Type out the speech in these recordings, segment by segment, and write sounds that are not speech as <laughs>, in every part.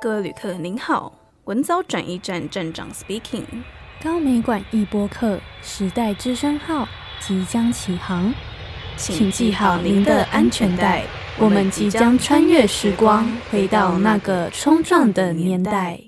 各位旅客您好，文藻转驿站站长 speaking，高美馆一播客时代之声号即将起航，请系好您的安全带，我们即将穿越时光，回到那个冲撞的年代。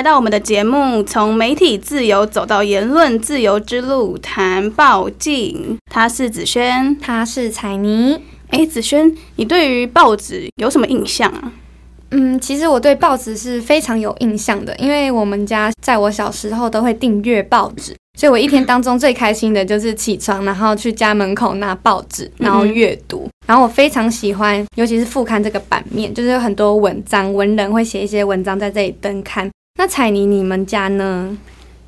来到我们的节目，从媒体自由走到言论自由之路，谈报镜。他是子轩，他是彩妮。哎，子轩，你对于报纸有什么印象啊？嗯，其实我对报纸是非常有印象的，因为我们家在我小时候都会订阅报纸，所以我一天当中最开心的就是起床，然后去家门口拿报纸，然后阅读。嗯、然后我非常喜欢，尤其是副刊这个版面，就是有很多文章，文人会写一些文章在这里登刊。那彩妮，你们家呢？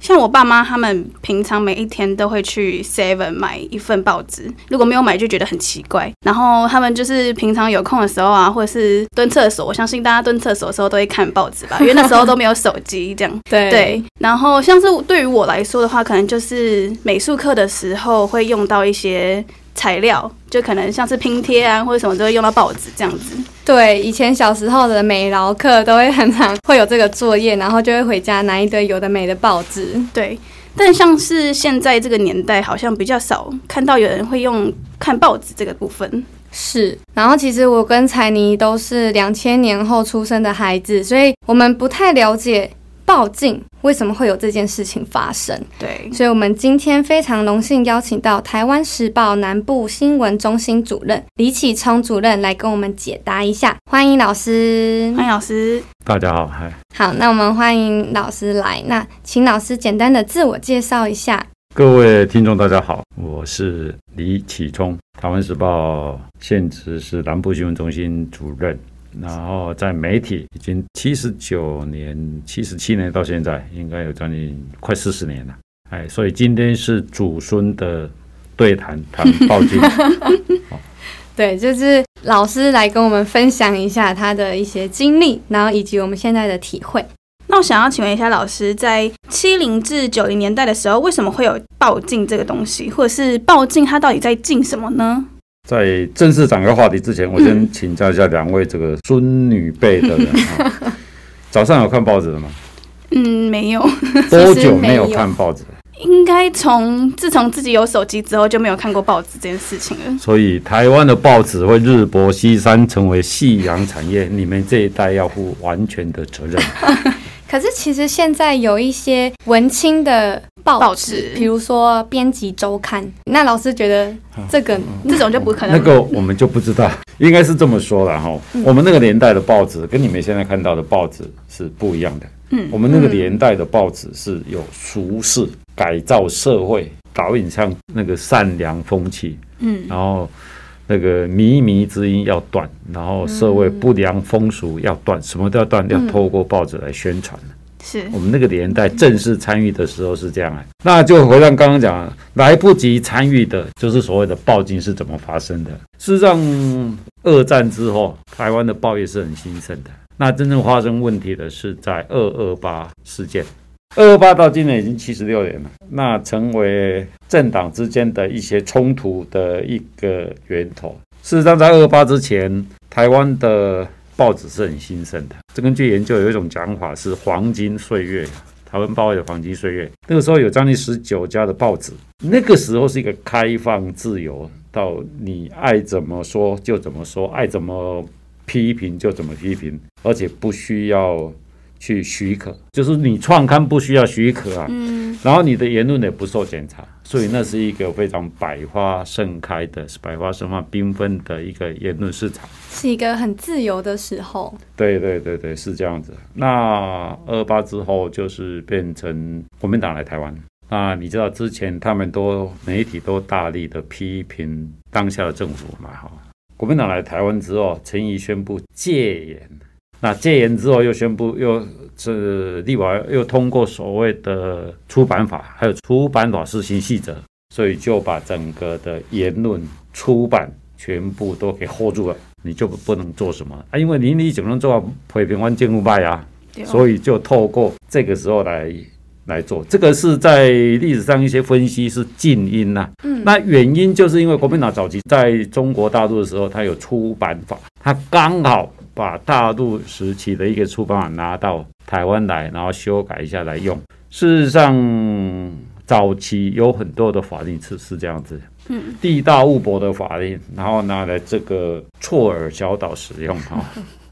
像我爸妈他们平常每一天都会去 Seven 买一份报纸，如果没有买就觉得很奇怪。然后他们就是平常有空的时候啊，或者是蹲厕所，我相信大家蹲厕所的时候都会看报纸吧，因为那时候都没有手机这样。<laughs> 对对。然后像是对于我来说的话，可能就是美术课的时候会用到一些。材料就可能像是拼贴啊，或者什么都会用到报纸这样子。对，以前小时候的美劳课都会很常会有这个作业，然后就会回家拿一堆有的没的报纸。对，但像是现在这个年代，好像比较少看到有人会用看报纸这个部分。是，然后其实我跟彩妮都是两千年后出生的孩子，所以我们不太了解。报镜为什么会有这件事情发生？对，所以我们今天非常荣幸邀请到台湾时报南部新闻中心主任李启聪主任来跟我们解答一下。欢迎老师，欢迎老师，大家好，嗨，好，那我们欢迎老师来，那请老师简单的自我介绍一下。各位听众，大家好，我是李启聪，台湾时报现职是南部新闻中心主任。然后在媒体已经七十九年、七十七年到现在，应该有将近快四十年了。哎，所以今天是祖孙的对谈，谈报镜。<laughs> 对，就是老师来跟我们分享一下他的一些经历，然后以及我们现在的体会。那我想要请问一下老师，在七零至九零年代的时候，为什么会有报镜这个东西，或者是报镜它到底在禁什么呢？在正式展开话题之前，我先请教一下两位这个孙女辈的人 <laughs> 啊，早上有看报纸的吗？嗯，没有。多久没有看报纸？应该从自从自己有手机之后就没有看过报纸这件事情了。所以台湾的报纸会日薄西山，成为夕阳产业，你们这一代要负完全的责任。<laughs> 可是其实现在有一些文青的报纸，比如说编辑周刊，那老师觉得这个、嗯、这种就不可能。那个我们就不知道，<laughs> 应该是这么说了哈。我们那个年代的报纸跟你们现在看到的报纸是不一样的。嗯，我们那个年代的报纸是有俗世改造社会，导引向那个善良风气。嗯，然后。那个靡靡之音要断，然后社会不良风俗要断，嗯、什么都要断，要透过报纸来宣传。是我们那个年代正式参与的时候是这样啊。那就回到刚刚讲，来不及参与的，就是所谓的报镜是怎么发生的。事实上，二战之后，台湾的报业是很兴盛的。那真正发生问题的是在二二八事件。二二八到今年已经七十六年了，那成为政党之间的一些冲突的一个源头。事实上，在二二八之前，台湾的报纸是很兴盛的。这根据研究有一种讲法是黄金岁月，台湾报业的黄金岁月。那个时候有将近十九家的报纸，那个时候是一个开放自由，到你爱怎么说就怎么说，爱怎么批评就怎么批评，而且不需要。去许可，就是你创刊不需要许可啊，嗯，然后你的言论也不受检查，所以那是一个非常百花盛开的、百花盛放、缤纷的一个言论市场，是一个很自由的时候。对对对对，是这样子。那二八之后就是变成国民党来台湾，那你知道之前他们都媒体都大力的批评当下的政府嘛？哈，国民党来台湾之后，陈仪宣布戒严。那戒严之后，又宣布，又是立法又通过所谓的出版法，还有出版法施行细则，所以就把整个的言论出版全部都给 hold 住了，你就不能做什么啊？因为你你只能做批评完政府败啊，所以就透过这个时候来来做。这个是在历史上一些分析是近因呐，嗯，那原因就是因为国民党早期在中国大陆的时候，他有出版法，他刚好把大陆时期的一个出版法拿到台湾来，然后修改一下来用。事实上，早期有很多的法令是是这样子。嗯，地大物博的法令，然后拿来这个错耳小岛使用哈，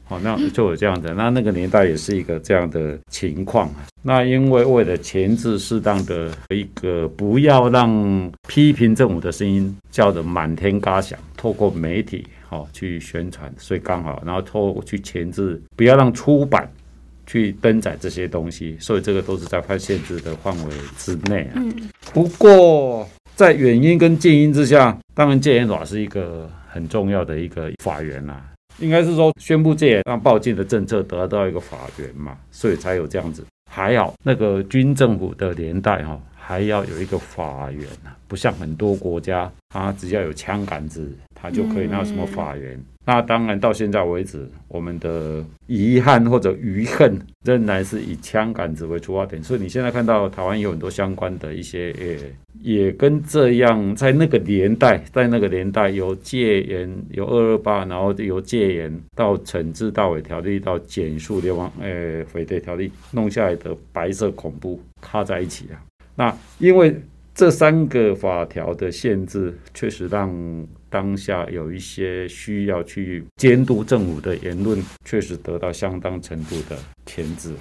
好，<laughs> 那就有这样的。那那个年代也是一个这样的情况。那因为为了前置适当的一个，不要让批评政府的声音叫得满天嘎响，透过媒体好去宣传，所以刚好，然后透过去前置，不要让出版去登载这些东西，所以这个都是在判限制的范围之内啊。不过。在远因跟近因之下，当然戒严法是一个很重要的一个法源啦、啊。应该是说宣布戒严，让报禁的政策得到一个法源嘛，所以才有这样子。还好那个军政府的年代哈，还要有一个法源啊，不像很多国家，它只要有枪杆子，他就可以拿什么法源。那当然，到现在为止，我们的遗憾或者余恨仍然是以枪杆子为出发点。所以你现在看到台湾有很多相关的一些，也也跟这样，在那个年代，在那个年代有戒严，有二二八，然后由戒严到惩治大伪条例，到检肃流氓，呃，匪谍条例弄下来的白色恐怖，卡在一起啊。那因为这三个法条的限制，确实让。当下有一些需要去监督政府的言论，确实得到相当程度的钳制，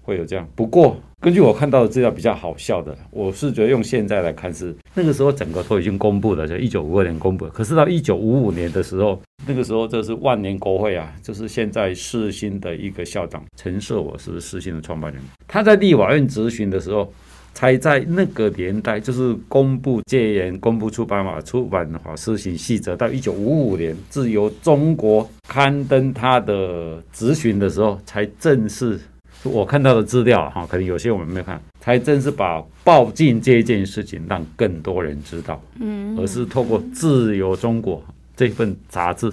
会有这样。不过，根据我看到的资料，比较好笑的，我是觉得用现在来看是那个时候整个都已经公布了，就一九五二年公布。可是到一九五五年的时候，那个时候这是万年国会啊，就是现在世新的一个校长陈设我是世新的创办人，他在立法院质询的时候。才在那个年代，就是公布戒严、公布出版法、出版法施行细则，到一九五五年，自由中国刊登他的咨询的时候，才正式。我看到的资料哈，可能有些我们没有看，才正式把报禁这件事情让更多人知道。嗯，而是透过自由中国这份杂志，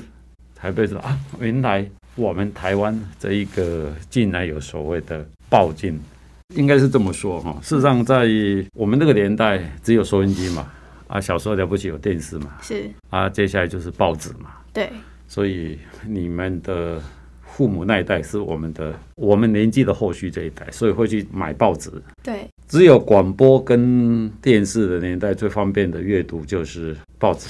才被说啊，原来我们台湾这一个竟然有所谓的报禁。应该是这么说哈，事实上在我们那个年代只有收音机嘛，啊，小时候了不起有电视嘛，是。啊，接下来就是报纸嘛，对，所以你们的父母那一代是我们的，我们年纪的后续这一代，所以会去买报纸，对，只有广播跟电视的年代最方便的阅读就是报纸，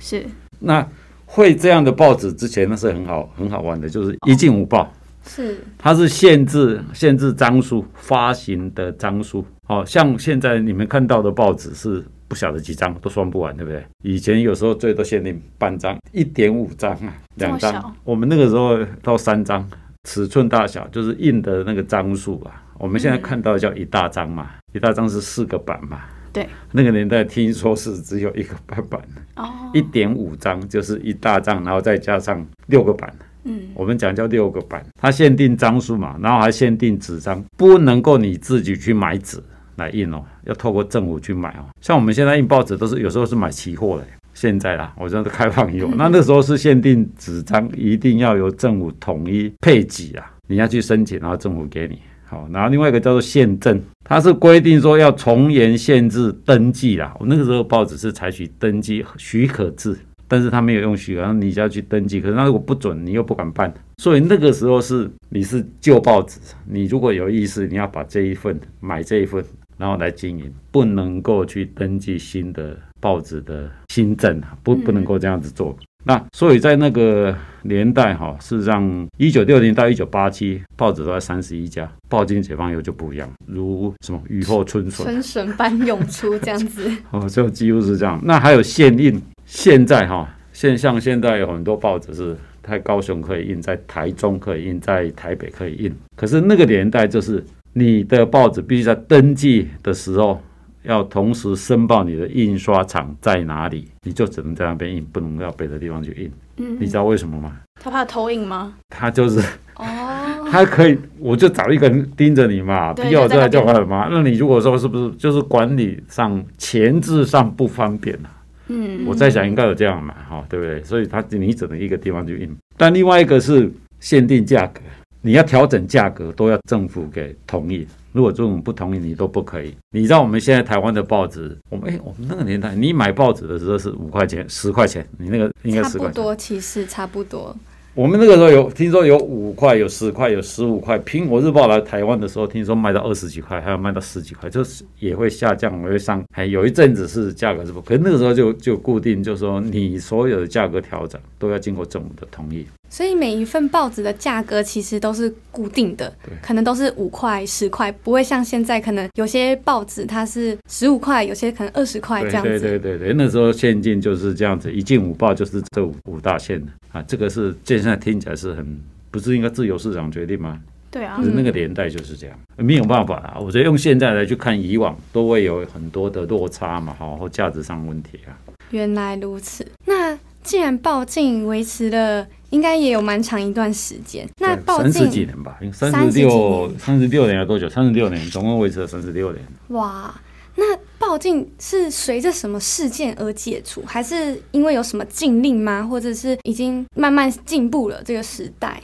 是，那会这样的报纸之前那是很好很好玩的，就是一进五报。是，它是限制限制张数发行的张数，哦，像现在你们看到的报纸是不晓得几张都算不完，对不对？以前有时候最多限定半张，一点五张啊，两张。我们那个时候到三张，尺寸大小就是印的那个张数啊。我们现在看到的叫一大张嘛，嗯、一大张是四个版嘛。对，那个年代听说是只有一个版本，哦，一点五张就是一大张，然后再加上六个版。嗯，我们讲叫六个版，它限定张数嘛，然后还限定纸张，不能够你自己去买纸来印哦，要透过政府去买哦。像我们现在印报纸都是有时候是买期货的，现在啦，我觉得开放以后，那那时候是限定纸张，一定要由政府统一配给啊，你要去申请，然后政府给你。好，然后另外一个叫做限证，它是规定说要从严限制登记啦。我那个时候报纸是采取登记许可制。但是他没有用许可，然后你就要去登记。可是那如果不准，你又不敢办。所以那个时候是你是旧报纸，你如果有意思，你要把这一份买这一份，然后来经营，不能够去登记新的报纸的新政啊，不不能够这样子做。嗯、那所以在那个年代哈，事实上一九六零到一九八七，报纸都在三十一家，报经解放以后就不一样，如什么雨后春笋，春笋般涌出这样子。<laughs> 哦，就几乎是这样。那还有限印。现在哈，现像现在有很多报纸是在高雄可以印，在台中可以印，在台北可以印。可是那个年代就是你的报纸必须在登记的时候要同时申报你的印刷厂在哪里，你就只能在那边印，不能到别的地方去印。嗯，你知道为什么吗？他怕偷印吗？他就是哦，<laughs> 他可以，我就找一个人盯着你嘛，必要在就好了嘛。那你如果说是不是就是管理上、前置上不方便啊？嗯，我在想应该有这样嘛，哈，对不对？所以他你只能一个地方去印，但另外一个是限定价格，你要调整价格，都要政府给同意。如果政府不同意，你都不可以。你知道我们现在台湾的报纸，我们哎，我们那个年代，你买报纸的时候是五块钱、十块钱，你那个应该十块钱。差不多，其实差不多。我们那个时候有听说有五块、有十块、有十五块。苹果日报来台湾的时候，听说卖到二十几块，还有卖到十几块，就是也会下降，也会上。还有一阵子是价格是不，可是那个时候就就固定，就说你所有的价格调整都要经过政府的同意。所以每一份报纸的价格其实都是固定的，可能都是五块、十块，不会像现在可能有些报纸它是十五块，有些可能二十块这样子。对对对对，那时候现金就是这样子，一进五报就是这五五大线的啊，这个是现在听起来是很不是应该自由市场决定吗？对啊，可是那个年代就是这样，没有办法啊。我觉得用现在来去看以往，都会有很多的落差嘛，好，或价值上问题啊。原来如此，那既然报禁维持了。应该也有蛮长一段时间，那报禁三十几年吧，三十六三十六年要多久？三十六年，总共维持了三十六年。哇，那报禁是随着什么事件而解除，还是因为有什么禁令吗？或者是已经慢慢进步了这个时代？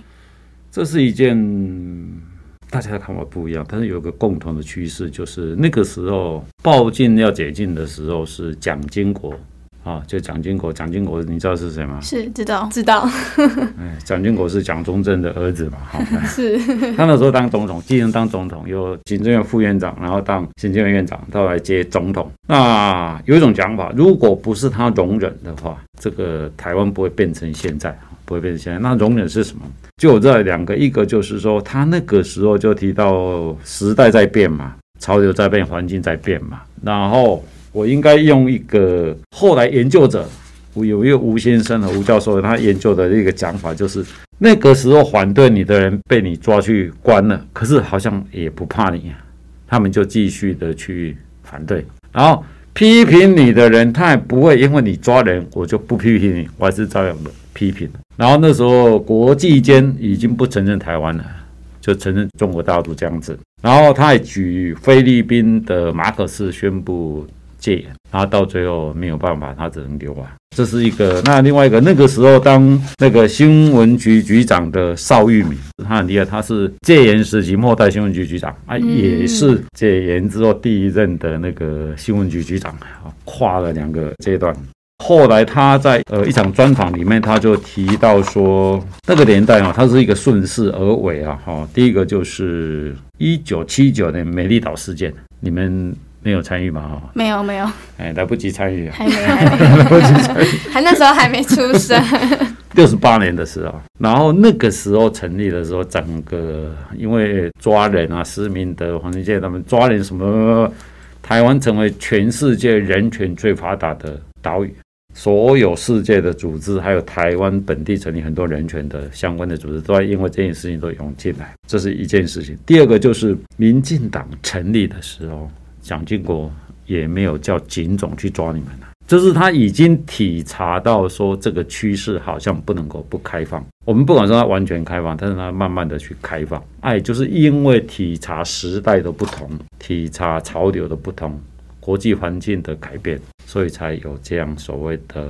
这是一件大家的看法不一样，但是有个共同的趋势，就是那个时候报禁要解禁的时候是蒋经国。啊，就蒋经国，蒋经国，你知道是谁吗？是知道，知道。哎，蒋经国是蒋中正的儿子嘛？好，<laughs> 是。他那时候当总统，继任当总统，由行政院副院长，然后当行政院院长，到来接总统。那有一种讲法，如果不是他容忍的话，这个台湾不会变成现在，不会变成现在。那容忍是什么？就我知道两个，一个就是说，他那个时候就提到时代在变嘛，潮流在变，环境在变嘛，然后。我应该用一个后来研究者，有一个吴先生和吴教授他研究的一个讲法，就是那个时候反对你的人被你抓去关了，可是好像也不怕你，他们就继续的去反对，然后批评你的人，他也不会因为你抓人，我就不批评你，我还是照样的批评。然后那时候国际间已经不承认台湾了，就承认中国大陆这样子。然后他还举菲律宾的马可斯宣布。戒严，然后到最后没有办法，他只能丢啊。这是一个。那另外一个，那个时候当那个新闻局局长的邵玉敏，他很厉害，他是戒严时期末代新闻局局长啊，也是戒严之后第一任的那个新闻局局长啊，跨了两个阶段。后来他在呃一场专访里面，他就提到说，那个年代啊，他是一个顺势而为啊。哈，第一个就是一九七九年美丽岛事件，你们。没有参与嘛？哈，没有没有，哎，来不及参与，还没还没 <laughs> 来不及参与，还那时候还没出生，<laughs> 六十八年的时候，然后那个时候成立的时候，整个因为抓人啊，施明德、黄金介他们抓人什么，台湾成为全世界人权最发达的岛屿，所有世界的组织，还有台湾本地成立很多人权的相关的组织，都在因为这件事情都涌进来，这是一件事情。第二个就是民进党成立的时候。蒋经国也没有叫警总去抓你们了，就是他已经体察到说这个趋势好像不能够不开放。我们不管说他完全开放，但是他慢慢的去开放。哎，就是因为体察时代的不同，体察潮流的不同，国际环境的改变，所以才有这样所谓的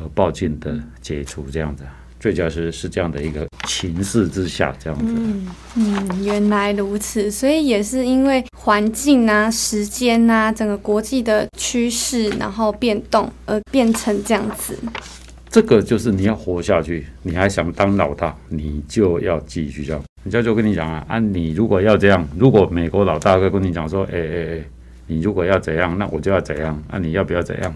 呃报禁的解除这样子。最主要是是这样的一个情势之下，这样子。嗯嗯，原来如此，所以也是因为环境啊、时间啊、整个国际的趋势，然后变动而变成这样子。这个就是你要活下去，你还想当老大，你就要继续这样。人家就跟你讲啊，啊，你如果要这样，如果美国老大会跟你讲说，哎哎哎，你如果要怎样，那我就要怎样，那、啊、你要不要怎样？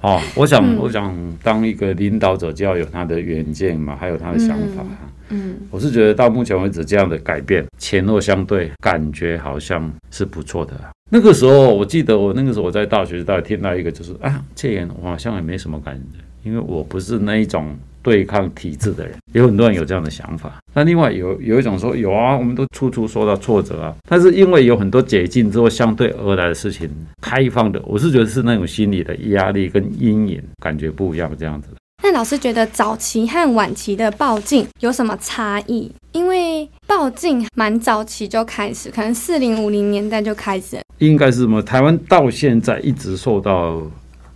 哦，我想，嗯、我想当一个领导者就要有他的远见嘛，还有他的想法。嗯，嗯我是觉得到目前为止这样的改变前后相对，感觉好像是不错的。那个时候，我记得我那个时候我在大学时代听到一个，就是啊，戒烟，我好像也没什么感觉，因为我不是那一种。对抗体制的人，有很多人有这样的想法。那另外有有一种说，有啊，我们都处处受到挫折啊。但是因为有很多解禁之后相对而来的事情，开放的，我是觉得是那种心理的压力跟阴影感觉不一样这样子。那老师觉得早期和晚期的暴禁有什么差异？因为暴禁蛮早期就开始，可能四零五零年代就开始。应该是什么？台湾到现在一直受到。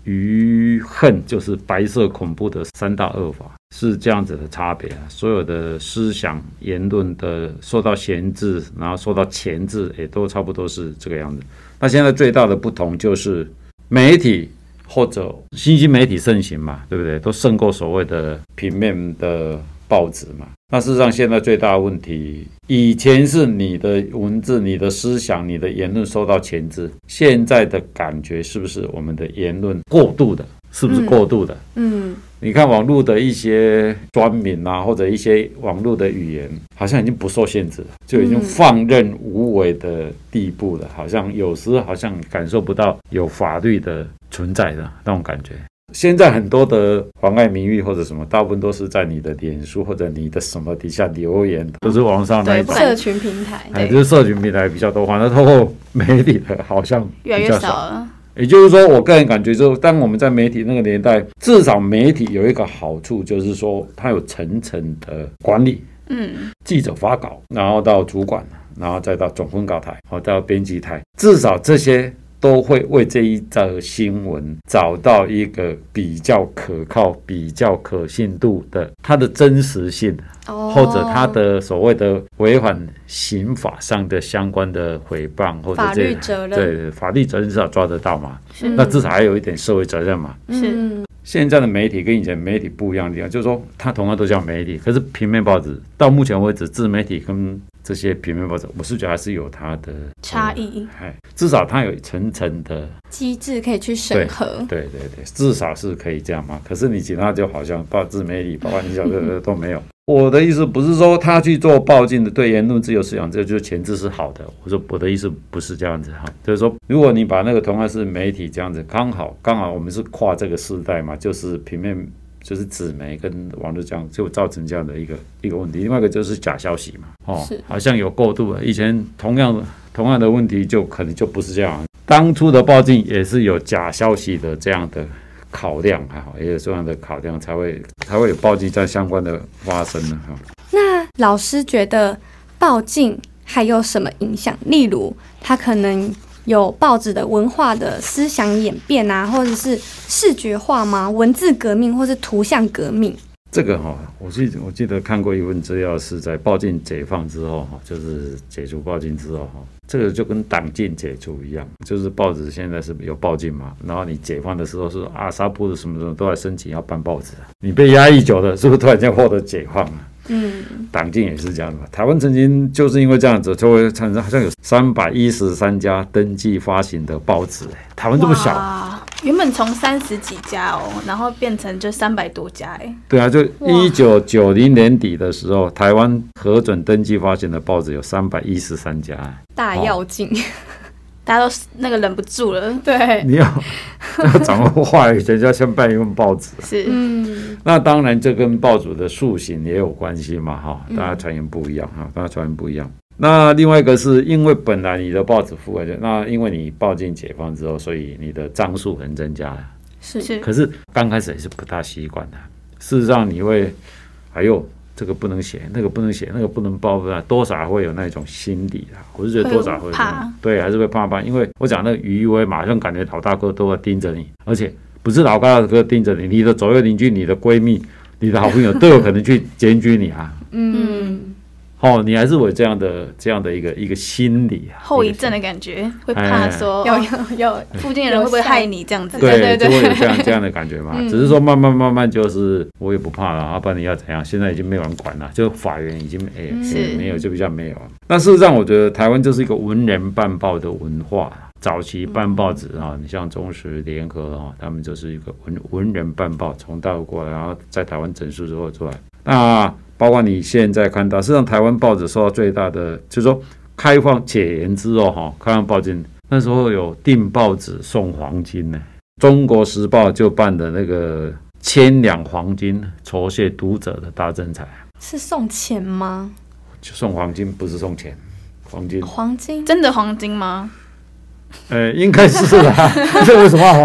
余恨就是白色恐怖的三大恶法，是这样子的差别啊，所有的思想言论的受到钳制，然后受到钳制，也都差不多是这个样子。那现在最大的不同就是媒体或者新兴媒体盛行嘛，对不对？都胜过所谓的平面的报纸嘛。那事实上，现在最大的问题，以前是你的文字、你的思想、你的言论受到钳制，现在的感觉是不是我们的言论过度的？是不是过度的？嗯，你看网络的一些专民啊，或者一些网络的语言，好像已经不受限制了，就已经放任无为的地步了。好像有时好像感受不到有法律的存在的那种感觉。现在很多的妨碍名誉或者什么，大部分都是在你的脸书或者你的什么底下留言，都是网上那一种社群平台，哎，就是社群平台比较多，反正透过媒体的好像越来越少了。也就是说，我个人感觉，就当我们在媒体那个年代，至少媒体有一个好处，就是说它有层层的管理。嗯，记者发稿，然后到主管，然后再到总分稿台，好到编辑台，至少这些。都会为这一则新闻找到一个比较可靠、比较可信度的它的真实性，或者它的所谓的违反刑法上的相关的诽谤或者这法律责任，对法律责任至少抓得到嘛？是那至少还有一点社会责任嘛？是。现在的媒体跟以前媒体不一样的地方，就是说它同样都叫媒体，可是平面报纸到目前为止，自媒体跟这些平面报纸，我是觉得还是有它的差异。哎，至少它有层层的机制可以去审核。对对对，至少是可以这样嘛。可是你其他就好像报自媒体，包括你晓得都没有。我的意思不是说他去做报禁的，对言论自由思想，这就是前置是好的。我说我的意思不是这样子哈，就是说，如果你把那个同样是媒体这样子，刚好刚好我们是跨这个时代嘛，就是平面就是纸媒跟网络这样，就造成这样的一个一个问题。另外一个就是假消息嘛，哦，好像有过度了。以前同样同样的问题就可能就不是这样，当初的报禁也是有假消息的这样的。考量还好，也有这样的考量，才会才会有报禁在相关的发生呢。哈，那老师觉得报禁还有什么影响？例如，他可能有报纸的文化的思想演变啊，或者是视觉化吗？文字革命，或是图像革命？这个哈，我记我记得看过一份资料，是在报禁解放之后哈，就是解除报禁之后哈。这个就跟党禁解除一样，就是报纸现在是有报禁嘛，然后你解放的时候是阿萨布的什么什么都在申请要办报纸，你被压抑久了，是不是突然间获得解放了？嗯，党禁也是这样的。台湾曾经就是因为这样子，就会产生好像有三百一十三家登记发行的报纸。台湾这么小，原本从三十几家哦，然后变成就三百多家哎。对啊，就一九九零年底的时候，台湾核准登记发行的报纸有三百一十三家，大跃进。哦 <laughs> 大家都那个忍不住了，对，你要 <laughs> 要掌握话语权，就要先办一份报纸。是，嗯，那当然这跟报纸的塑形也有关系嘛，哈，大家传言不一样哈，大家传言不一样。那另外一个是因为本来你的报纸覆盖就，那因为你报进解放之后，所以你的张数很增加了，是是。可是刚开始也是不大习惯的，事实上你会，哎呦。这个不能写，那个不能写，那个不能报，多少会有那种心理啊。我是觉得多少会怕，对，还是会怕怕。因为我讲那个余威，马上感觉老大哥都在盯着你，而且不是老大哥盯着你，你的左右邻居、你的闺蜜、你的好朋友都有可能去检举你啊。嗯。哦，你还是有这样的这样的一个一个心理 <laughs> 后遗症的感觉，会怕说要要要附近的人会不会害你这样子？对对对，就会有这样这样的感觉嘛。只是说慢慢慢慢就是我也不怕了，啊，不然你要怎样？现在已经没有人管了，就法院已经哎没有，就比较没有。那事实上，我觉得台湾就是一个文人办报的文化。早期办报纸啊，你像中时联合啊，他们就是一个文文人办报，从大陆过来，然后在台湾整数之后出来。那包括你现在看到，实际上台湾报纸受到最大的，就是说开放解严之后，哈，开放报禁，那时候有订报纸送黄金呢。中国时报就办的那个千两黄金酬谢读者的大征才，是送钱吗？就送黄金，不是送钱，黄金。黄金，真的黄金吗？呃，应该是啦。<laughs> 这为什么好？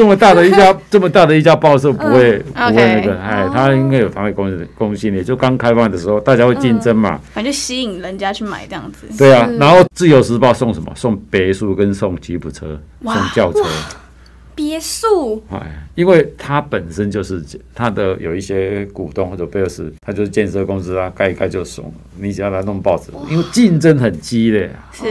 这么大的一家，<laughs> 这么大的一家报社不会不会那个？哎，他应该有防卫公公信力。就刚开放的时候，大家会竞争嘛，反正就吸引人家去买这样子。对啊，然后自由时报送什么？送别墅跟送吉普车，送轿车。别墅，哎，因为它本身就是它的有一些股东或者贝尔斯，它就是建设公司啊，盖一盖就怂了，你只要来弄报纸，因为竞争很激烈啊，是。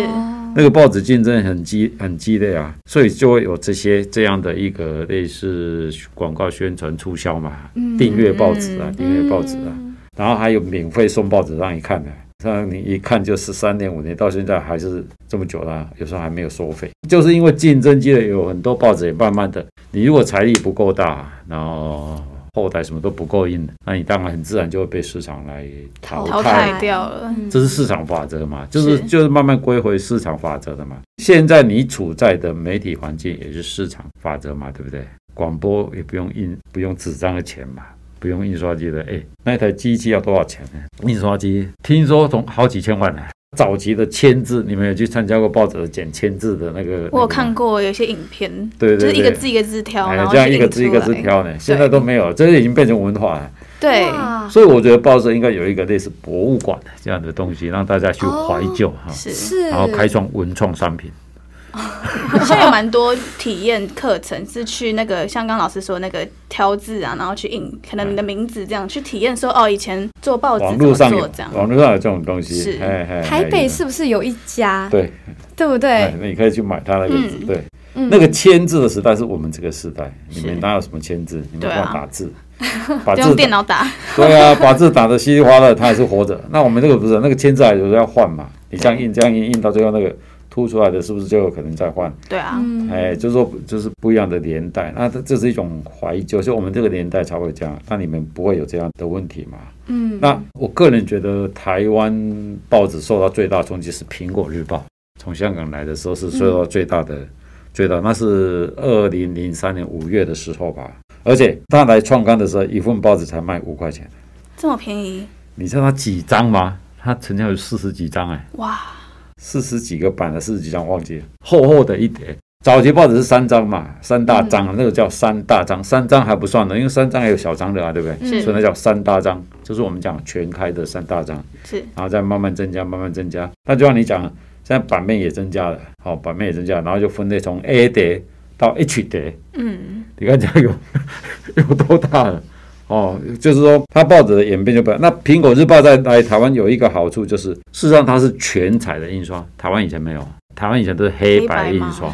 那个报纸竞争很激很激烈啊，所以就会有这些这样的一个类似广告宣传促销嘛，订阅报纸啊，订阅报纸啊，然后还有免费送报纸让你看的。像你一看就十三年五年，到现在还是这么久了，有时候还没有收费，就是因为竞争激烈，有很多报纸也慢慢的，你如果财力不够大，然后后台什么都不够硬，那你当然很自然就会被市场来淘汰，淘汰掉了。这是市场法则嘛，就是就是慢慢归回市场法则的嘛。现在你处在的媒体环境也是市场法则嘛，对不对？广播也不用印，不用纸张的钱嘛。不用印刷机的，哎，那台机器要多少钱呢？印刷机听说从好几千万呢。早期的签字，你们有去参加过报纸的剪签字的那个？我有看过有些影片，对对，就是一个字一个字挑，然后这样一个字一个字挑呢。现在都没有，这已经变成文化了。对，所以我觉得报社应该有一个类似博物馆这样的东西，让大家去怀旧哈，是，然后开创文创商品。<laughs> 现在有蛮多体验课程，是去那个像刚老师说那个挑字啊，然后去印，可能你的名字这样去体验，说哦，以前做报纸网络上有这样，网络上有这种东西。是，台北是不是有一家？对，对不对？那你可以去买他那个字。对，那个签字的时代是我们这个时代，你们哪有什么签字？你们光打字，<laughs> 把字用电脑打。<laughs> 对啊，把字打得稀里哗啦，他还是活着。那我们这个不是，那个签字还有时候要换嘛？你这样印，这样印，印到最后那个。凸出来的是不是就有可能再换？对啊，哎，就是说，就是不一样的年代，那这这是一种怀旧，就我们这个年代才会这样，那你们不会有这样的问题吗？嗯，那我个人觉得台湾报纸受到最大冲击是《苹果日报》，从香港来的时候是受到最大的、嗯、最大，那是二零零三年五月的时候吧，而且他来创刊的时候，一份报纸才卖五块钱，这么便宜？你知道他几张吗？他成交有四十几张，哎，哇！四十几个版的四十几张，忘记了，厚厚的一叠。早期报纸是三张嘛，三大张，嗯、那个叫三大张，三张还不算呢，因为三张还有小张的啊，对不对？所以那叫三大张，就是我们讲全开的三大张。是，然后再慢慢增加，慢慢增加。那就像你讲，现在版面也增加了，好，版面也增加，然后就分类从 A 叠到 H 叠。嗯，你看这样有 <laughs> 有多大了？哦，就是说，它报纸的演变就不一样。那苹果日报在来台湾有一个好处，就是事实上它是全彩的印刷，台湾以前没有，台湾以前都是黑白印刷，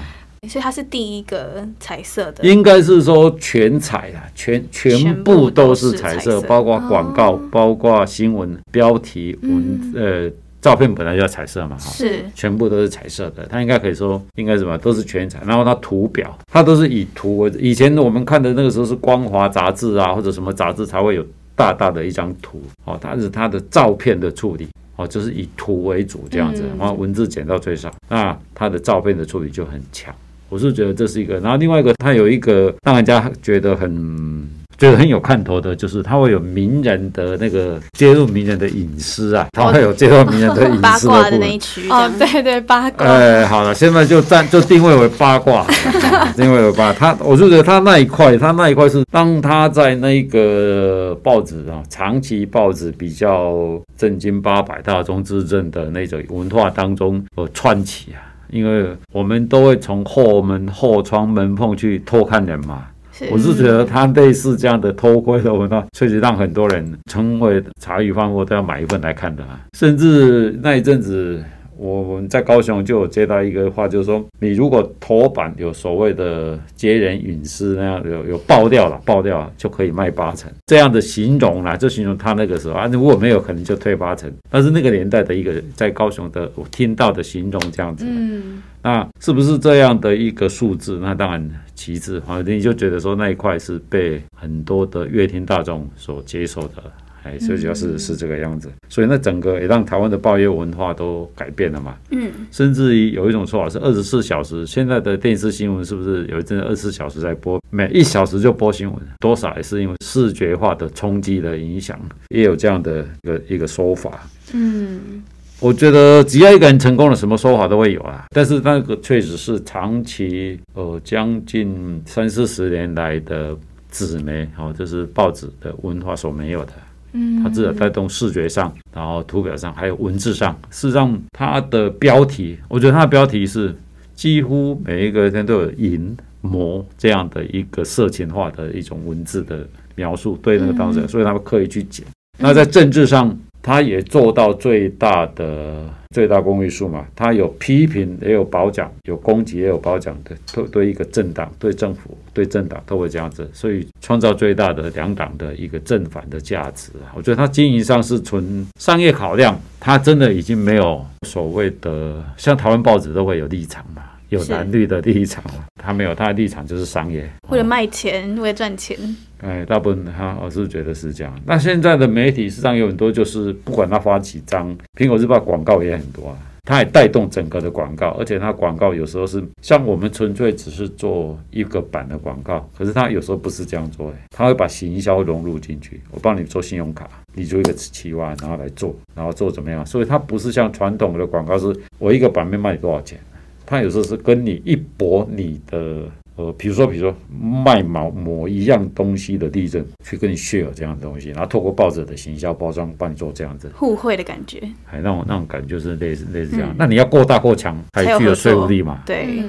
所以它是第一个彩色的。应该是说全彩的，全全部都是彩色，包括广告，哦、包括新闻标题文、嗯、呃。照片本来就要彩色嘛，哈，是全部都是彩色的。它应该可以说，应该什么都是全彩。然后它图表，它都是以图为。以前我们看的那个时候是光华杂志啊，或者什么杂志才会有大大的一张图。哦，它是它的照片的处理，哦，就是以图为主这样子，然后文字减到最少。那它的照片的处理就很强。我是觉得这是一个。然后另外一个，它有一个让人家觉得很。觉得很有看头的，就是他会有名人的那个揭露名人的隐私啊，他会有揭露名人的隐私的部分。八卦的那一区哦，对对，八卦。哎，好了，现在就暂就定位为八卦，<laughs> 定位为八卦。他，我就觉得他那一块，他那一块是当他在那个报纸啊，长期报纸比较正经八百、大众之政的那种文化当中呃串起啊，因为我们都会从后门、后窗、门缝去偷看人嘛。我是觉得他类似这样的偷窥的文化，确实让很多人成为茶余饭后都要买一份来看的啊。甚至那一阵子，我我们在高雄就有接到一个话，就是说，你如果头版有所谓的接人隐私那样有有爆掉了，爆掉了就可以卖八成这样的形容啦，就形容他那个时候啊，如果没有可能就退八成。但是那个年代的一个在高雄的我听到的形容这样子。嗯。那是不是这样的一个数字？那当然其次，反正你就觉得说那一块是被很多的乐听大众所接受的，哎，最主要是是这个样子。所以那整个也让台湾的报业文化都改变了嘛。嗯，甚至于有一种说法是二十四小时，现在的电视新闻是不是有一阵二十四小时在播？每一小时就播新闻，多少也是因为视觉化的冲击的影响，也有这样的一个一个说法。嗯。我觉得只要一个人成功了，什么说法都会有啊。但是那个确实是长期，呃，将近三四十年来的纸媒，哦，就是报纸的文化所没有的。嗯，它至少带动视觉上，然后图表上，还有文字上。事实上，它的标题，我觉得它的标题是几乎每一个人都有淫魔这样的一个色情化的一种文字的描述，对那个当事人，所以他们刻意去剪。那在政治上，他也做到最大的最大公约数嘛，他有批评也有褒奖，有攻击也有褒奖的，对对一个政党、对政府、对政党都会这样子，所以创造最大的两党的一个正反的价值。我觉得他经营上是纯商业考量，他真的已经没有所谓的像台湾报纸都会有立场嘛。有蓝绿的立场，他没有，他的立场就是商业，为了卖钱，为了赚钱。哎，大部分他我是觉得是这样。那现在的媒体实际上有很多，就是不管他发几张，苹果日报广告也很多啊，他也带动整个的广告，而且他广告有时候是像我们纯粹只是做一个版的广告，可是他有时候不是这样做，他会把行销融入进去。我帮你做信用卡，你就一个七万，然后来做，然后做怎么样？所以它不是像传统的广告，是我一个版面卖你多少钱。他有时候是跟你一搏你的呃，比如说比如说卖某某一样东西的利润，去跟你 share 这样的东西，然后透过报纸的行销包装帮你做这样子互惠的感觉，还那种那种感觉就是类似类似这样。嗯、那你要够大够强，才具有说服力嘛，对，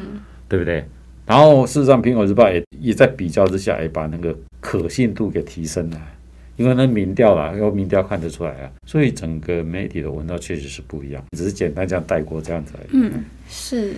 对不对？然后事实上，苹果日报也也在比较之下，也把那个可信度给提升了。因为那民调啦，要民调看得出来啊，所以整个媒体的文道确实是不一样，只是简单这样带过这样子而已。嗯，是。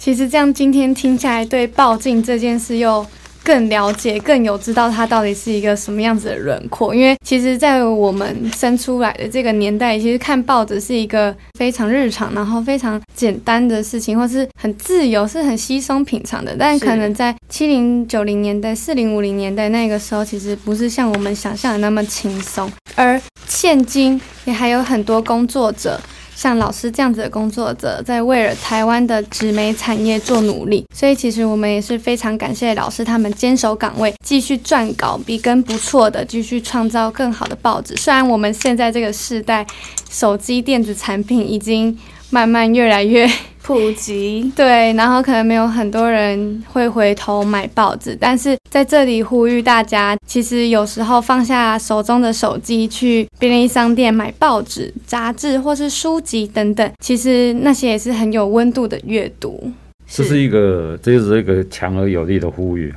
其实这样今天听下来，对报禁这件事又。更了解，更有知道它到底是一个什么样子的轮廓。因为其实，在我们生出来的这个年代，其实看报纸是一个非常日常，然后非常简单的事情，或是很自由，是很稀松平常的。但可能在七零九零年代、四零五零年代那个时候，其实不是像我们想象的那么轻松。而现今也还有很多工作者。像老师这样子的工作者，在为了台湾的纸媒产业做努力，所以其实我们也是非常感谢老师他们坚守岗位，继续撰稿，笔耕不辍的继续创造更好的报纸。虽然我们现在这个时代，手机电子产品已经慢慢越来越普及，对，然后可能没有很多人会回头买报纸，但是在这里呼吁大家，其实有时候放下手中的手机，去便利商店买报纸、杂志或是书籍等等，其实那些也是很有温度的阅读。这是一个，这就是一个强而有力的呼吁。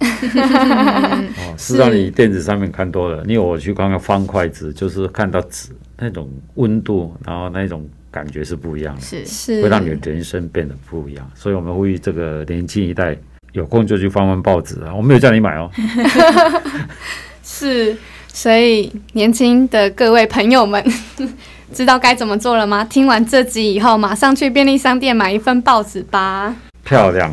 <laughs> 哦，是让你电子上面看多了，你有我去看看方块纸，就是看到纸那种温度，然后那种。感觉是不一样的，是是，会让你的人生变得不一样。所以，我们呼吁这个年轻一代有空就去翻翻报纸啊！我没有叫你买哦。<laughs> 是，所以年轻的各位朋友们，<laughs> 知道该怎么做了吗？听完这集以后，马上去便利商店买一份报纸吧。漂亮，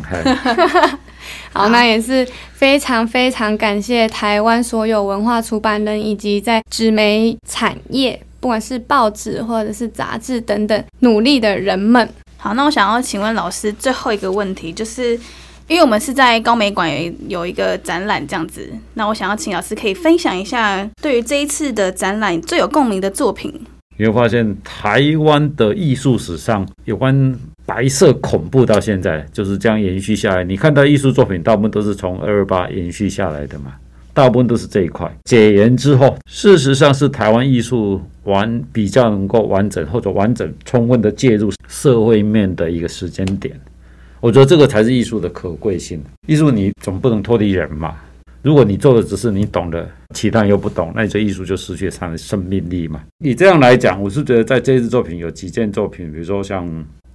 <laughs> 好，那也是非常非常感谢台湾所有文化出版人以及在纸媒产业。不管是报纸或者是杂志等等，努力的人们。好，那我想要请问老师最后一个问题，就是因为我们是在高美馆有有一个展览这样子，那我想要请老师可以分享一下对于这一次的展览最有共鸣的作品。你会发现台湾的艺术史上有关白色恐怖到现在就是这样延续下来。你看到艺术作品大部分都是从二二八延续下来的嘛？大部分都是这一块。解严之后，事实上是台湾艺术完比较能够完整或者完整充分的介入社会面的一个时间点。我觉得这个才是艺术的可贵性。艺术你总不能脱离人嘛。如果你做的只是你懂的，其他人又不懂，那你这艺术就失去它的生命力嘛。你这样来讲，我是觉得在这次作品有几件作品，比如说像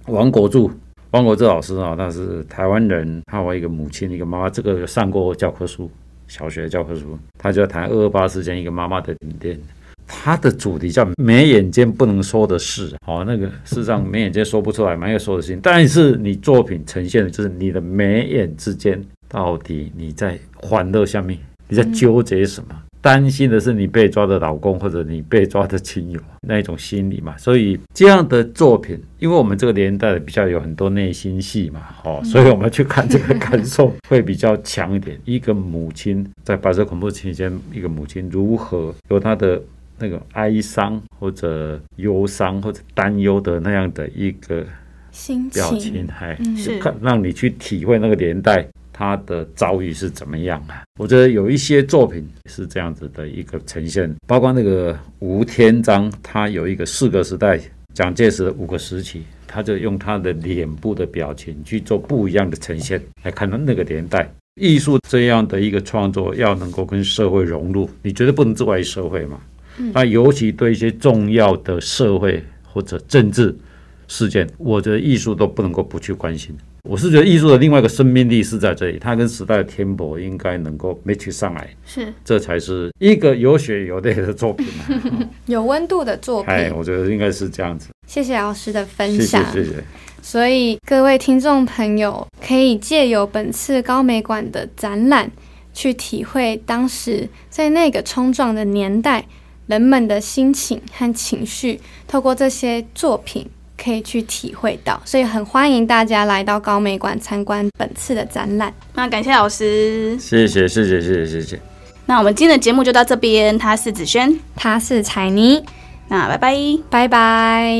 王国柱，王国柱老师啊，他是台湾人，他有一个母亲，一个妈妈，这个上过教科书。小学教科书，他就要谈二二八事件一个妈妈的典典，他的主题叫“眉眼间不能说的事”。哦，那个事实上没眼间说不出来，没有说的心。但是你作品呈现的就是你的眉眼之间，到底你在欢乐下面，你在纠结什么？担心的是你被抓的老公或者你被抓的亲友 <laughs> 那一种心理嘛，所以这样的作品，因为我们这个年代比较有很多内心戏嘛，哦，所以我们去看这个感受会比较强一点。<laughs> 一个母亲在白色恐怖期间，一个母亲如何有她的那个哀伤或者忧伤或者担忧的那样的一个心表情，还是看让你去体会那个年代。他的遭遇是怎么样啊？我觉得有一些作品是这样子的一个呈现，包括那个吴天章，他有一个四个时代，蒋介石的五个时期，他就用他的脸部的表情去做不一样的呈现，来看到那个年代艺术这样的一个创作要能够跟社会融入，你绝对不能自外于社会嘛。嗯、那尤其对一些重要的社会或者政治事件，我觉得艺术都不能够不去关心。我是觉得艺术的另外一个生命力是在这里，它跟时代的 tempo 应该能够 match 上来，是，这才是一个有血有泪的作品，<laughs> 啊，有温度的作品。哎，我觉得应该是这样子。谢谢老师的分享，谢谢。谢谢。所以各位听众朋友，可以借由本次高美馆的展览，去体会当时在那个冲撞的年代人们的心情和情绪，透过这些作品。可以去体会到，所以很欢迎大家来到高美馆参观本次的展览。那感谢老师，谢谢谢谢谢谢谢谢。那我们今天的节目就到这边。他是子轩，他是彩妮。那拜拜拜拜。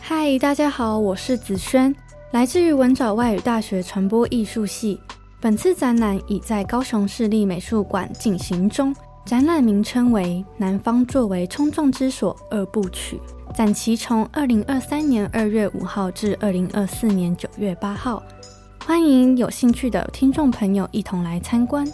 嗨，大家好，我是子轩，来自于文藻外语大学传播艺术系。本次展览已在高雄市立美术馆进行中。展览名称为《南方作为冲撞之所》二部曲，展期从二零二三年二月五号至二零二四年九月八号，欢迎有兴趣的听众朋友一同来参观。